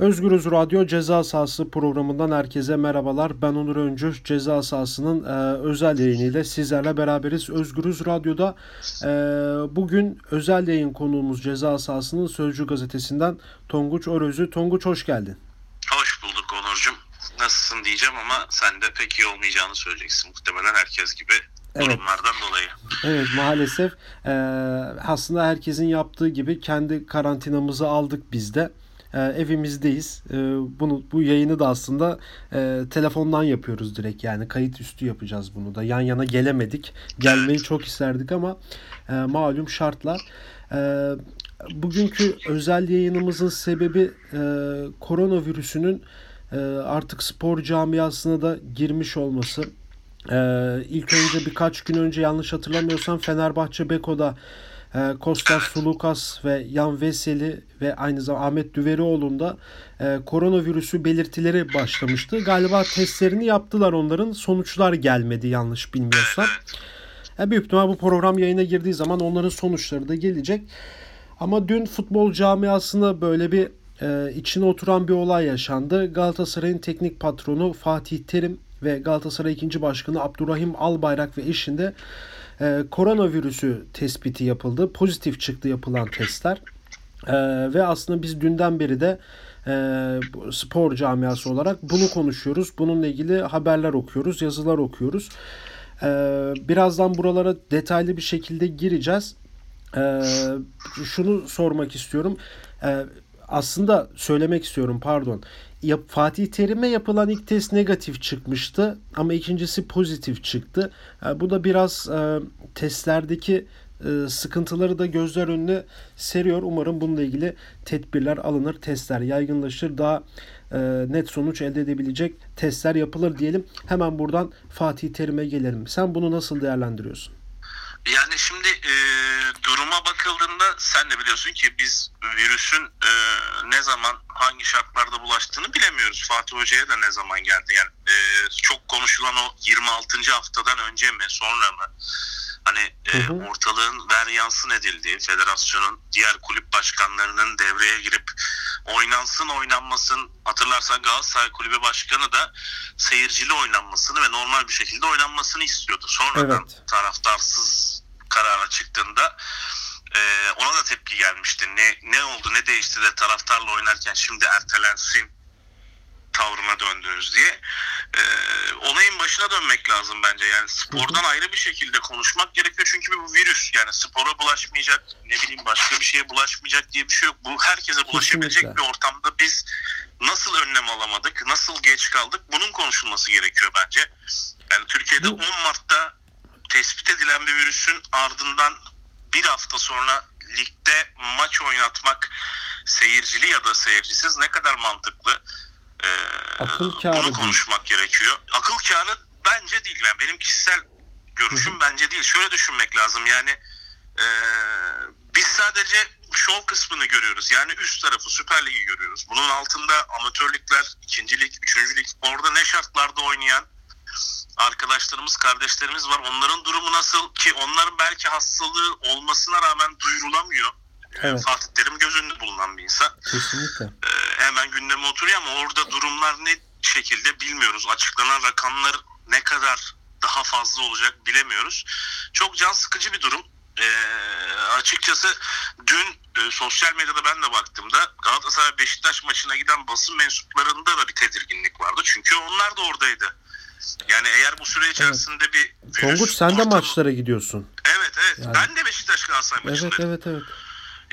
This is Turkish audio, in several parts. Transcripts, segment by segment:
Özgürüz Radyo Ceza Sahası programından herkese merhabalar. Ben Onur Öncü. Ceza Sahası'nın e, özel yayınıyla sizlerle beraberiz. Özgürüz Radyo'da e, bugün özel yayın konuğumuz Ceza Sahası'nın Sözcü Gazetesi'nden Tonguç Orözü. Tonguç hoş geldin. Hoş bulduk Onurcuğum. Nasılsın diyeceğim ama sen de pek iyi olmayacağını söyleyeceksin. Muhtemelen herkes gibi Evet. durumlardan dolayı. Evet maalesef e, aslında herkesin yaptığı gibi kendi karantinamızı aldık biz de. E, evimizdeyiz. E, bunu bu yayını da aslında e, telefondan yapıyoruz direkt yani kayıt üstü yapacağız bunu da. Yan yana gelemedik. Gelmeyi çok isterdik ama e, malum şartlar. E, bugünkü özel yayınımızın sebebi e, koronavirüsünün e, artık spor camiasına da girmiş olması. Ee, ilk önce birkaç gün önce yanlış hatırlamıyorsam Fenerbahçe Beko'da e, Kostas Sulukas ve Yan Veseli ve aynı zamanda Ahmet Düverioğlu'nda e, koronavirüsü belirtileri başlamıştı. Galiba testlerini yaptılar onların. Sonuçlar gelmedi yanlış bilmiyorsam. E, büyük ihtimal bu program yayına girdiği zaman onların sonuçları da gelecek. Ama dün futbol camiasına böyle bir e, içine oturan bir olay yaşandı. Galatasaray'ın teknik patronu Fatih Terim ve Galatasaray 2. Başkanı Abdurrahim Albayrak ve eşinde e, koronavirüsü tespiti yapıldı. Pozitif çıktı yapılan testler. E, ve aslında biz dünden beri de e, spor camiası olarak bunu konuşuyoruz. Bununla ilgili haberler okuyoruz, yazılar okuyoruz. E, birazdan buralara detaylı bir şekilde gireceğiz. E, şunu sormak istiyorum. E, aslında söylemek istiyorum pardon. Yap, Fatih Terim'e yapılan ilk test negatif çıkmıştı ama ikincisi pozitif çıktı. E, bu da biraz e, testlerdeki e, sıkıntıları da gözler önüne seriyor. Umarım bununla ilgili tedbirler alınır, testler yaygınlaşır, daha e, net sonuç elde edebilecek testler yapılır diyelim. Hemen buradan Fatih Terim'e gelelim. Sen bunu nasıl değerlendiriyorsun? Yani şimdi e, bakıldığında sen de biliyorsun ki biz virüsün e, ne zaman hangi şartlarda bulaştığını bilemiyoruz. Fatih Hoca'ya da ne zaman geldi. Yani e, çok konuşulan o 26. haftadan önce mi sonra mı? Hani e, Hı hı. ortalığın veryansın edildiği, federasyonun diğer kulüp başkanlarının devreye girip oynansın oynanmasın hatırlarsan Galatasaray Kulübü Başkanı da seyircili oynanmasını ve normal bir şekilde oynanmasını istiyordu. Sonradan Evet. taraftarsız karara çıktığında e, ona da tepki gelmişti. Ne ne oldu ne değişti de taraftarla oynarken şimdi ertelensin tavrına döndünüz diye. E, olayın başına dönmek lazım bence. Yani spordan ayrı bir şekilde konuşmak gerekiyor. Çünkü bu virüs yani spora bulaşmayacak, ne bileyim başka bir şeye bulaşmayacak diye bir şey yok. Bu herkese bulaşabilecek Kesinlikle. bir ortamda biz nasıl önlem alamadık, nasıl geç kaldık bunun konuşulması gerekiyor bence. Yani Türkiye'de Bu- 10 Mart'ta tespit edilen bir virüsün ardından bir hafta sonra ligde maç oynatmak seyircili ya da seyircisiz ne kadar mantıklı? Ee, Akıl kârı bunu değil. konuşmak gerekiyor. Akıl kârı bence değil. Yani benim kişisel görüşüm bence değil. Şöyle düşünmek lazım. Yani e, biz sadece şov kısmını görüyoruz. Yani üst tarafı Süper Lig'i görüyoruz. Bunun altında amatörlükler, ikinci lig, üçüncü lig. Orada ne şartlarda oynayan arkadaşlarımız, kardeşlerimiz var. Onların durumu nasıl ki onların belki hastalığı olmasına rağmen duyurulamıyor. Evet. Fatih Terim göz önünde bulunan bir insan. Kesinlikle. Ee, hemen gündeme oturuyor ama orada durumlar ne şekilde bilmiyoruz. Açıklanan rakamlar ne kadar daha fazla olacak bilemiyoruz. Çok can sıkıcı bir durum. Ee, açıkçası dün e, sosyal medyada ben de baktığımda Galatasaray Beşiktaş maçına giden basın mensuplarında da bir tedirginlik vardı. Çünkü onlar da oradaydı. Yani eğer bu süre içerisinde bir virüs Tonguç sen de ortamı- maçlara gidiyorsun. Evet evet. Yani- Ben de Beşiktaş Galatasaray maçında. Evet evet evet.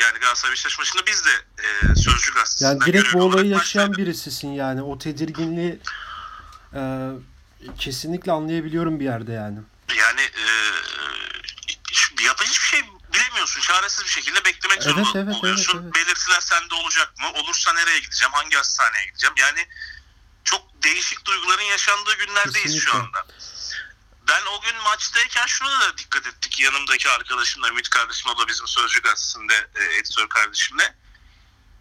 Yani Galatasaray Beşiktaş maçında biz de e, Sözcü Gazetesi'nden Yani direkt bu olayı yaşayan maçtaydık. birisisin yani. O tedirginliği e, kesinlikle anlayabiliyorum bir yerde yani. Yani e, şu- ya da hiçbir şey bilemiyorsun. Çaresiz bir şekilde beklemek Evet, zorunda evet, oluyorsun. evet, evet. Belirtiler sende olacak mı? Olursa nereye gideceğim? Hangi hastaneye gideceğim? Yani değişik duyguların yaşandığı günlerdeyiz Kesinlikle. şu anda. Ben o gün maçtayken şuna da dikkat ettik. Yanımdaki arkadaşımla, Ümit kardeşim o da bizim Sözcü Gazetesi'nde e, editör kardeşimle.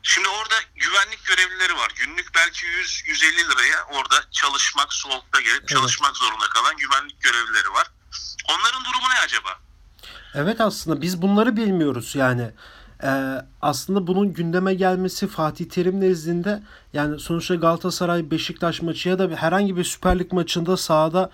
Şimdi orada güvenlik görevlileri var. Günlük belki 100-150 liraya orada çalışmak, soğukta gelip çalışmak zorunda kalan güvenlik görevlileri var. Onların durumu ne acaba? Evet aslında biz bunları bilmiyoruz yani. E, aslında bunun gündeme gelmesi Fatih Terim nezdinde yani sonuçta Galatasaray Beşiktaş maçı ya da herhangi bir Süper Lig maçında sahada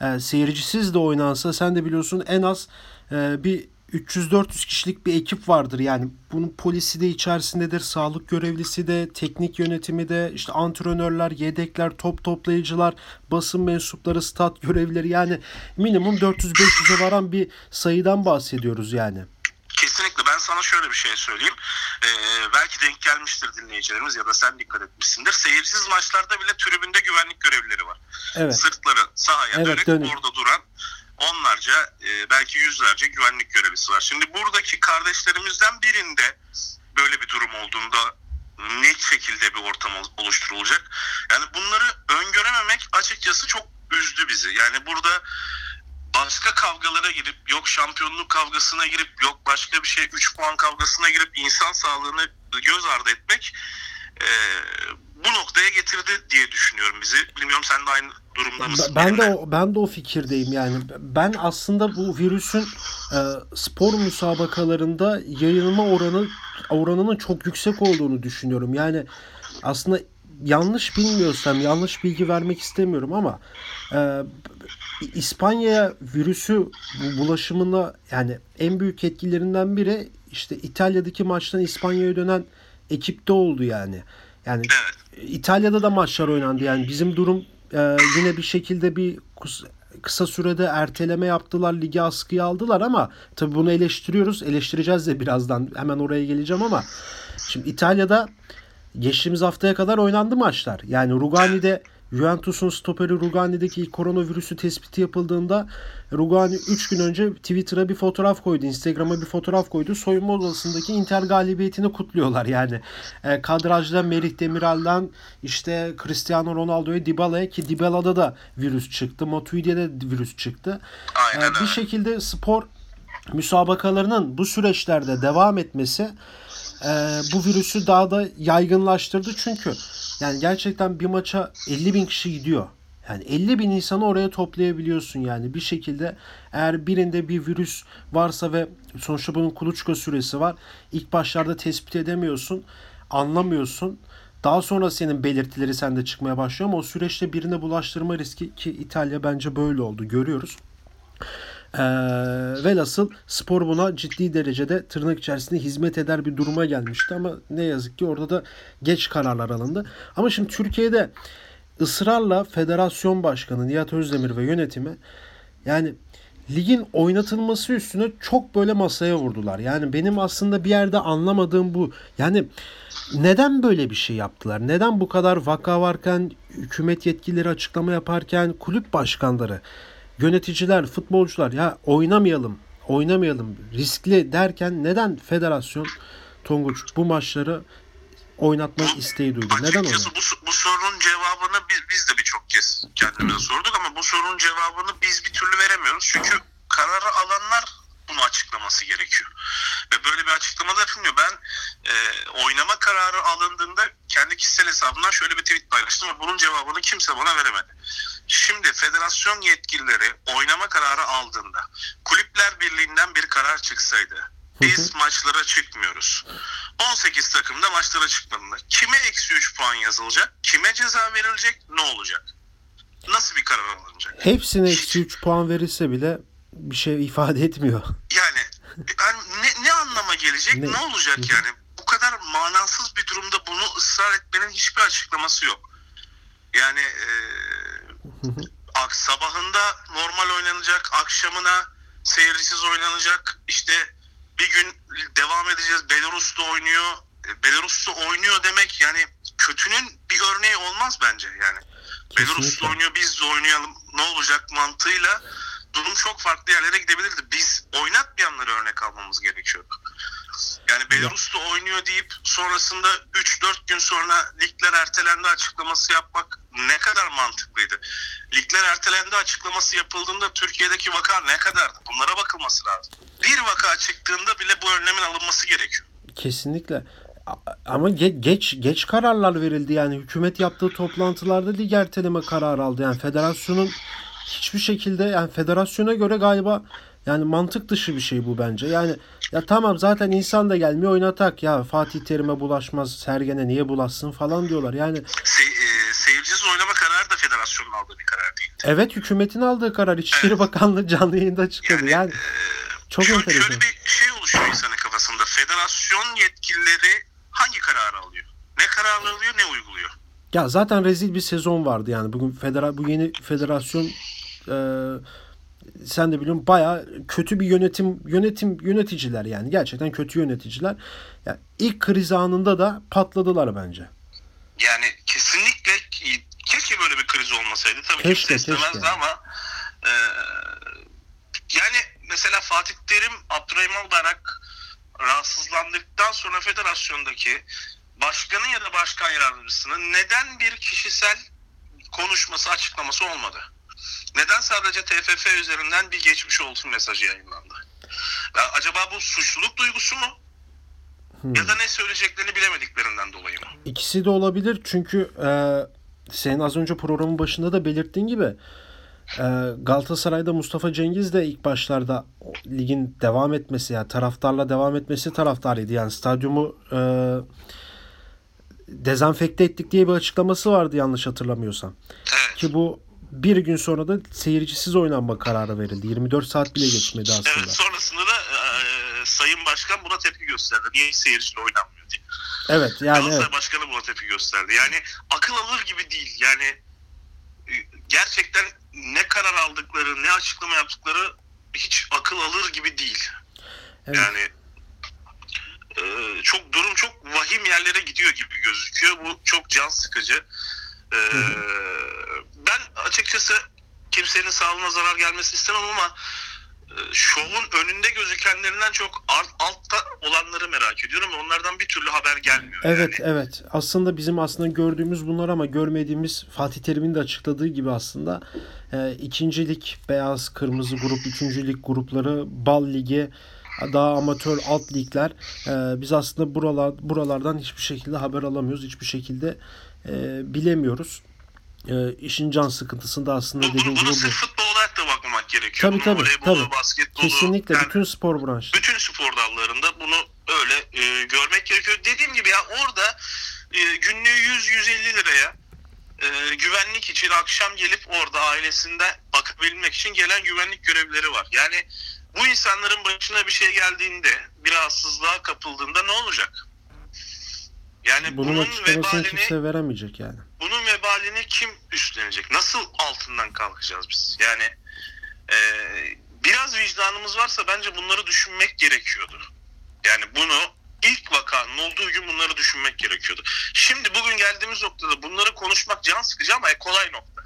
e, seyircisiz de oynansa sen de biliyorsun en az e, bir 300-400 kişilik bir ekip vardır. Yani bunun polisi de içerisindedir, sağlık görevlisi de, teknik yönetimi de, işte antrenörler, yedekler, top toplayıcılar, basın mensupları, stat görevlileri yani minimum 400-500'e varan bir sayıdan bahsediyoruz yani. Ben sana şöyle bir şey söyleyeyim. Ee, belki denk gelmiştir dinleyicilerimiz ya da sen dikkat etmişsindir. Seyirsiz maçlarda bile tribünde güvenlik görevlileri var. Evet. Sırtları sahaya Evet, dönük dönük. orada duran onlarca e, belki yüzlerce güvenlik görevlisi var. Şimdi buradaki kardeşlerimizden birinde böyle bir durum olduğunda ne şekilde bir ortam ol- oluşturulacak? Yani bunları öngörememek açıkçası çok üzdü bizi. Yani burada başka kavgalara girip yok şampiyonluk kavgasına girip yok başka bir şey 3 puan kavgasına girip insan sağlığını göz ardı etmek e, bu noktaya getirdi diye düşünüyorum bizi. Bilmiyorum sen de aynı durumda mısın? Ben de benimle? o, ben de o fikirdeyim yani. Ben aslında bu virüsün e, spor müsabakalarında yayılma oranı oranının çok yüksek olduğunu düşünüyorum. Yani aslında yanlış bilmiyorsam yanlış bilgi vermek istemiyorum ama e, İspanya'ya virüsü bu bulaşımına yani en büyük etkilerinden biri işte İtalya'daki maçtan İspanya'ya dönen ekipte oldu yani. Yani. İtalya'da da maçlar oynandı. Yani bizim durum e, yine bir şekilde bir kısa sürede erteleme yaptılar. Ligi askıya aldılar ama tabii bunu eleştiriyoruz. Eleştireceğiz de birazdan. Hemen oraya geleceğim ama şimdi İtalya'da geçtiğimiz haftaya kadar oynandı maçlar. Yani Rugani'de Juventus'un stoperi Rugani'deki koronavirüsü tespiti yapıldığında Rugani 3 gün önce Twitter'a bir fotoğraf koydu. Instagram'a bir fotoğraf koydu. Soyunma odasındaki Inter galibiyetini kutluyorlar yani. E, kadrajda Merih Demiral'dan işte Cristiano Ronaldo'ya Dybala'ya ki Dybala'da da virüs çıktı. Matuidi'de de virüs çıktı. E, bir şekilde spor müsabakalarının bu süreçlerde devam etmesi e, bu virüsü daha da yaygınlaştırdı çünkü yani gerçekten bir maça 50 bin kişi gidiyor. Yani 50 bin insanı oraya toplayabiliyorsun yani bir şekilde eğer birinde bir virüs varsa ve sonuçta bunun kuluçka süresi var. İlk başlarda tespit edemiyorsun, anlamıyorsun. Daha sonra senin belirtileri sende çıkmaya başlıyor ama o süreçte birine bulaştırma riski ki İtalya bence böyle oldu görüyoruz. Ee, velhasıl spor buna ciddi derecede tırnak içerisinde hizmet eder bir duruma gelmişti ama ne yazık ki orada da geç kararlar alındı. Ama şimdi Türkiye'de ısrarla federasyon başkanı Nihat Özdemir ve yönetimi yani ligin oynatılması üstüne çok böyle masaya vurdular. Yani benim aslında bir yerde anlamadığım bu. Yani neden böyle bir şey yaptılar? Neden bu kadar vaka varken, hükümet yetkilileri açıklama yaparken, kulüp başkanları, yöneticiler, futbolcular ya oynamayalım, oynamayalım, riskli derken neden federasyon Tonguç bu maçları oynatmak isteği duydu? Neden oynadı? bu, bu sorunun cevabını biz, biz de birçok kez kendimize sorduk ama bu sorunun cevabını biz bir türlü veremiyoruz. Çünkü kararı alanlar bunu açıklaması gerekiyor. Ve böyle bir açıklama da yapılmıyor. Ben e, oynama kararı alındığında kendi kişisel hesabımdan şöyle bir tweet paylaştım ve bunun cevabını kimse bana veremedi. Şimdi federasyon yetkilileri oynama kararı aldığında kulüpler birliğinden bir karar çıksaydı biz maçlara çıkmıyoruz. 18 takımda maçlara çıkmadığında kime eksi 3 puan yazılacak? Kime ceza verilecek? Ne olacak? Nasıl bir karar alınacak? Hepsine eksi 3 puan verilse bile bir şey ifade etmiyor. Yani yani ne, ne anlama gelecek? Ne? Ne, olacak yani? Bu kadar manasız bir durumda bunu ısrar etmenin hiçbir açıklaması yok. Yani e, sabahında normal oynanacak, akşamına seyircisiz oynanacak. İşte bir gün devam edeceğiz. Belarus'ta oynuyor. E, Belarus'ta oynuyor demek yani kötünün bir örneği olmaz bence yani. Belarus'ta Kesinlikle. oynuyor biz de oynayalım ne olacak mantığıyla durum çok farklı yerlere gidebilirdi. Biz oynatmayanları örnek almamız gerekiyor. Yani Belarus'ta oynuyor deyip sonrasında 3-4 gün sonra ligler ertelendi açıklaması yapmak ne kadar mantıklıydı? Ligler ertelendi açıklaması yapıldığında Türkiye'deki vaka ne kadardı? Bunlara bakılması lazım. Bir vaka çıktığında bile bu önlemin alınması gerekiyor. Kesinlikle. Ama ge- geç geç kararlar verildi yani hükümet yaptığı toplantılarda lig erteleme kararı aldı. Yani federasyonun hiçbir şekilde yani federasyona göre galiba yani mantık dışı bir şey bu bence. Yani Ya tamam zaten insan da gelmiyor oynatak ya Fatih Terim'e bulaşmaz Sergen'e niye bulaşsın falan diyorlar. Yani Se, e, seyircisiz oynama kararı da federasyonun aldığı bir karar değil. evet hükümetin aldığı karar İçişleri Evet. Bakanlığı canlı yayında açıkladı. Yani, çok şöyle, enteresan. şöyle bir şey oluşuyor insanın kafasında. Federasyon yetkilileri hangi kararı alıyor? Ne karar alıyor ne uyguluyor? Ya zaten rezil bir sezon vardı yani bugün federa bu yeni federasyon e, sen de biliyorsun baya kötü bir yönetim yönetim yöneticiler yani gerçekten kötü yöneticiler. Ya ilk kriz anında da patladılar bence. Yani kesinlikle keşke böyle bir kriz olmasaydı. Tabii Keşke, kimse istemezdi keşke. ama e, yani mesela Fatih Terim Abdurrahim Albayrak rahatsızlandıktan sonra federasyondaki başkanın ya da başkan yardımcısının neden bir kişisel konuşması açıklaması olmadı? Neden sadece TFF üzerinden bir geçmiş olsun mesajı yayınlandı? Ya acaba bu suçluluk duygusu mu? Hmm. Ya da ne söyleyeceklerini bilemediklerinden dolayı mı? İkisi de olabilir çünkü e, senin az önce programın başında da belirttiğin gibi e, Galatasaray'da Mustafa Cengiz de ilk başlarda ligin devam etmesi yani taraftarla devam etmesi taraftarıydı. Yani stadyumu e, dezenfekte ettik diye bir açıklaması vardı yanlış hatırlamıyorsam. Evet. Ki bu bir gün sonra da seyircisiz oynanma kararı verildi. 24 saat bile geçmedi aslında. Evet sonrasında da e, Sayın Başkan buna tepki gösterdi. Niye seyirciyle oynanmıyor diye. Evet yani Galatasaray evet. Başkanı buna tepki gösterdi. Yani akıl alır gibi değil. Yani e, gerçekten ne karar aldıkları, ne açıklama yaptıkları hiç akıl alır gibi değil. Evet. Yani e, çok durum çok vahim yerlere gidiyor gibi gözüküyor. Bu çok can sıkıcı. E, ben açıkçası kimsenin sağlığına zarar gelmesini istemem ama e, şovun önünde gözükenlerinden çok alt, altta olanları merak ediyorum. Onlardan bir türlü haber gelmiyor. Evet yani. evet. Aslında bizim aslında gördüğümüz bunlar ama görmediğimiz Fatih Terim'in de açıkladığı gibi aslında e, ikincilik beyaz kırmızı grup, üçüncülük grupları, bal ligi, daha amatör alt ligler. E, biz aslında buralar buralardan hiçbir şekilde haber alamıyoruz. Hiçbir şekilde e, bilemiyoruz. E, işin can sıkıntısında aslında Bu, dediğim gibi bu. futbol olarak da bakmamak gerekiyor. Tabii, tabii, voleybolu, tabii. basketbolu, Kesinlikle yani bütün spor branşı. bütün spor dallarında bunu öyle e, görmek gerekiyor. Dediğim gibi ya orada e, günlüğü 100-150 liraya e, güvenlik için akşam gelip orada ailesinde bakabilmek için gelen güvenlik görevlileri var. Yani bu insanların başına bir şey geldiğinde, bir rahatsızlığa kapıldığında ne olacak? Yani Bunun bunun vebalini kimse veremeyecek yani. Bunun vebalini kim üstlenecek? Nasıl altından kalkacağız biz? Yani e, biraz vicdanımız varsa bence bunları düşünmek gerekiyordu. Yani bunu ilk vakanın olduğu gün bunları düşünmek gerekiyordu. Şimdi bugün geldiğimiz noktada bunları konuşmak can sıkıcı ama e, kolay nokta.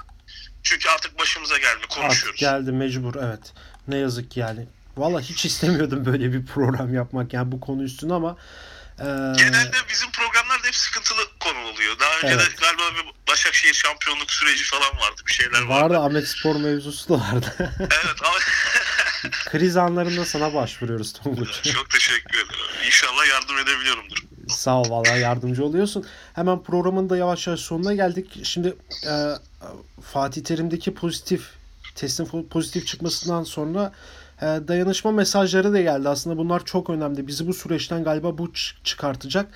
Çünkü artık başımıza geldi Artık konuşuyoruz. geldi mecbur evet. Ne yazık ki yani. Valla hiç istemiyordum böyle bir program yapmak yani bu konu üstüne ama e, Genelde bizim programlarda hep sıkıntılı konu oluyor. Daha önce Evet. de galiba bir Başakşehir şampiyonluk süreci falan vardı. Bir şeyler vardı. vardı Ahmet Spor mevzusu da vardı. Evet ama Kriz anlarında sana başvuruyoruz Tonguç. Çok teşekkür ederim. İnşallah yardım edebiliyorumdur. Sağ ol valla yardımcı oluyorsun. Hemen programın da yavaş yavaş sonuna geldik. Şimdi e, Fatih Terim'deki pozitif testin pozitif çıkmasından sonra dayanışma mesajları da geldi. Aslında bunlar çok önemli. Bizi bu süreçten galiba bu çıkartacak.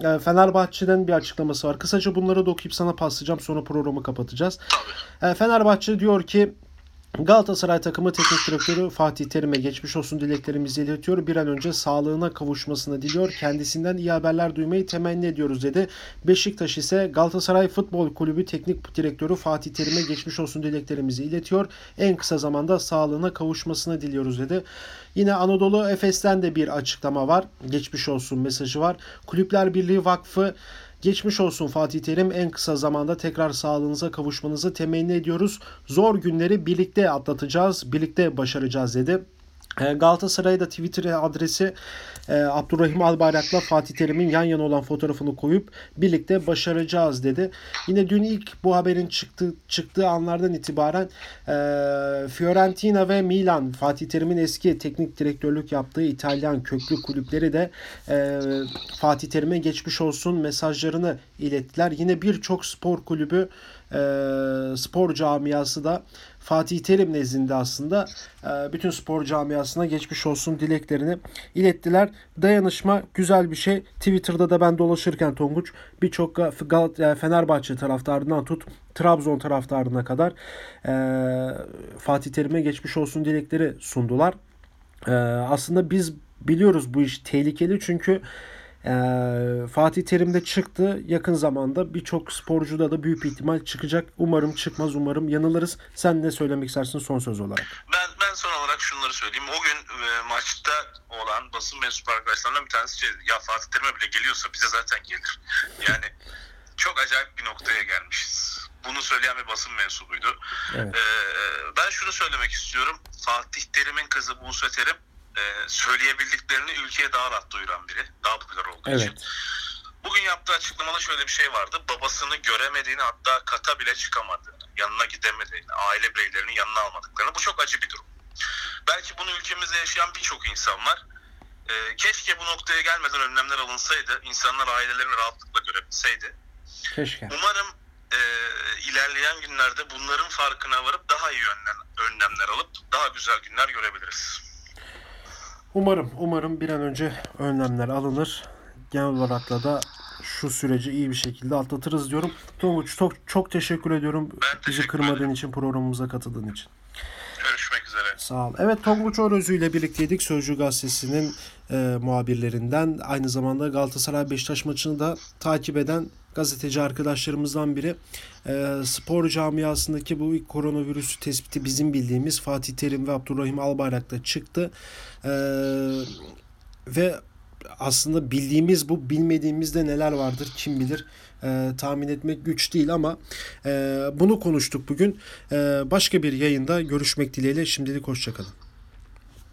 E, Fenerbahçe'den bir açıklaması var. Kısaca bunları da okuyup sana paslayacağım. Sonra programı kapatacağız. Tabii. E, Fenerbahçe diyor ki Galatasaray takımı teknik direktörü Fatih Terim'e geçmiş olsun dileklerimizi iletiyor. Bir an önce sağlığına kavuşmasını diliyor. Kendisinden iyi haberler duymayı temenni ediyoruz dedi. Beşiktaş ise Galatasaray Futbol Kulübü teknik direktörü Fatih Terim'e geçmiş olsun dileklerimizi iletiyor. En kısa zamanda sağlığına kavuşmasını diliyoruz dedi. Yine Anadolu Efes'ten de bir açıklama var. Geçmiş olsun mesajı var. Kulüpler Birliği Vakfı Geçmiş olsun Fatih Terim. En kısa zamanda tekrar sağlığınıza kavuşmanızı temenni ediyoruz. Zor günleri birlikte atlatacağız, birlikte başaracağız dedi. E, Galatasaray'da Twitter adresi e, Abdurrahim Albayrak'la Fatih Terim'in yan yana olan fotoğrafını koyup birlikte başaracağız dedi. Yine dün ilk bu haberin çıktığı, çıktığı anlardan itibaren e, Fiorentina ve Milan Fatih Terim'in eski teknik direktörlük yaptığı İtalyan köklü kulüpleri de e, Fatih Terim'e geçmiş olsun mesajlarını ilettiler. Yine birçok spor kulübü e, spor camiası da Fatih Terim nezdinde aslında e, bütün spor camiasına geçmiş olsun dileklerini ilettiler. Dayanışma güzel bir şey. Twitter'da da ben dolaşırken Tonguç birçok e, Fenerbahçe taraftarından tut Trabzon taraftarına kadar e, Fatih Terim'e geçmiş olsun dilekleri sundular. E, aslında biz biliyoruz bu iş tehlikeli çünkü e, Fatih Terim de çıktı. Yakın zamanda birçok sporcuda da büyük bir ihtimal çıkacak. Umarım çıkmaz, umarım yanılırız. Sen ne söylemek istersin son söz olarak? Ben ben son olarak şunları söyleyeyim. O gün e, maçta olan basın mensup arkadaşlarından bir tanesi şey. Ya Fatih Terim'e bile geliyorsa bize zaten gelir. Yani çok acayip bir noktaya gelmişiz. Bunu söyleyen bir basın mensubuydu. Evet. Ee, ben şunu söylemek istiyorum. Fatih Terim'in kızı Buse Terim e, söyleyebildiklerini ülkeye daha rahat duyuran biri. Daha popüler olduğu için. Evet. Bugün yaptığı açıklamada şöyle bir şey vardı. Babasını göremediğini hatta kata bile çıkamadığını, yanına gidemediğini, aile bireylerinin yanına almadıklarını. Bu çok acı bir durum. Belki bunu ülkemizde yaşayan birçok insan var. Ee, keşke bu noktaya gelmeden önlemler alınsaydı. insanlar ailelerini rahatlıkla görebilseydi. Keşke. Umarım e, ilerleyen günlerde bunların farkına varıp daha iyi önlem, önlemler alıp daha güzel günler görebiliriz. Umarım, umarım bir an önce önlemler alınır. Genel olarak da şu süreci iyi bir şekilde atlatırız diyorum. Tonguç çok çok teşekkür ediyorum. Ben Bizi teşekkür kırmadığın ederim. için programımıza katıldığın için. Görüşmek üzere. Sağ ol. Evet Tonguç Orözü ile birlikteydik. Sözcü Gazetesi'nin e, muhabirlerinden. Aynı zamanda Galatasaray Beşiktaş maçını da takip eden gazeteci arkadaşlarımızdan biri. E, spor camiasındaki bu koronavirüs tespiti bizim bildiğimiz Fatih Terim ve Abdurrahim Albayrak'ta çıktı. E, ve aslında bildiğimiz bu bilmediğimizde neler vardır kim bilir E, tahmin etmek güç değil ama e, bunu konuştuk bugün. E, başka bir yayında görüşmek dileğiyle şimdilik hoşçakalın.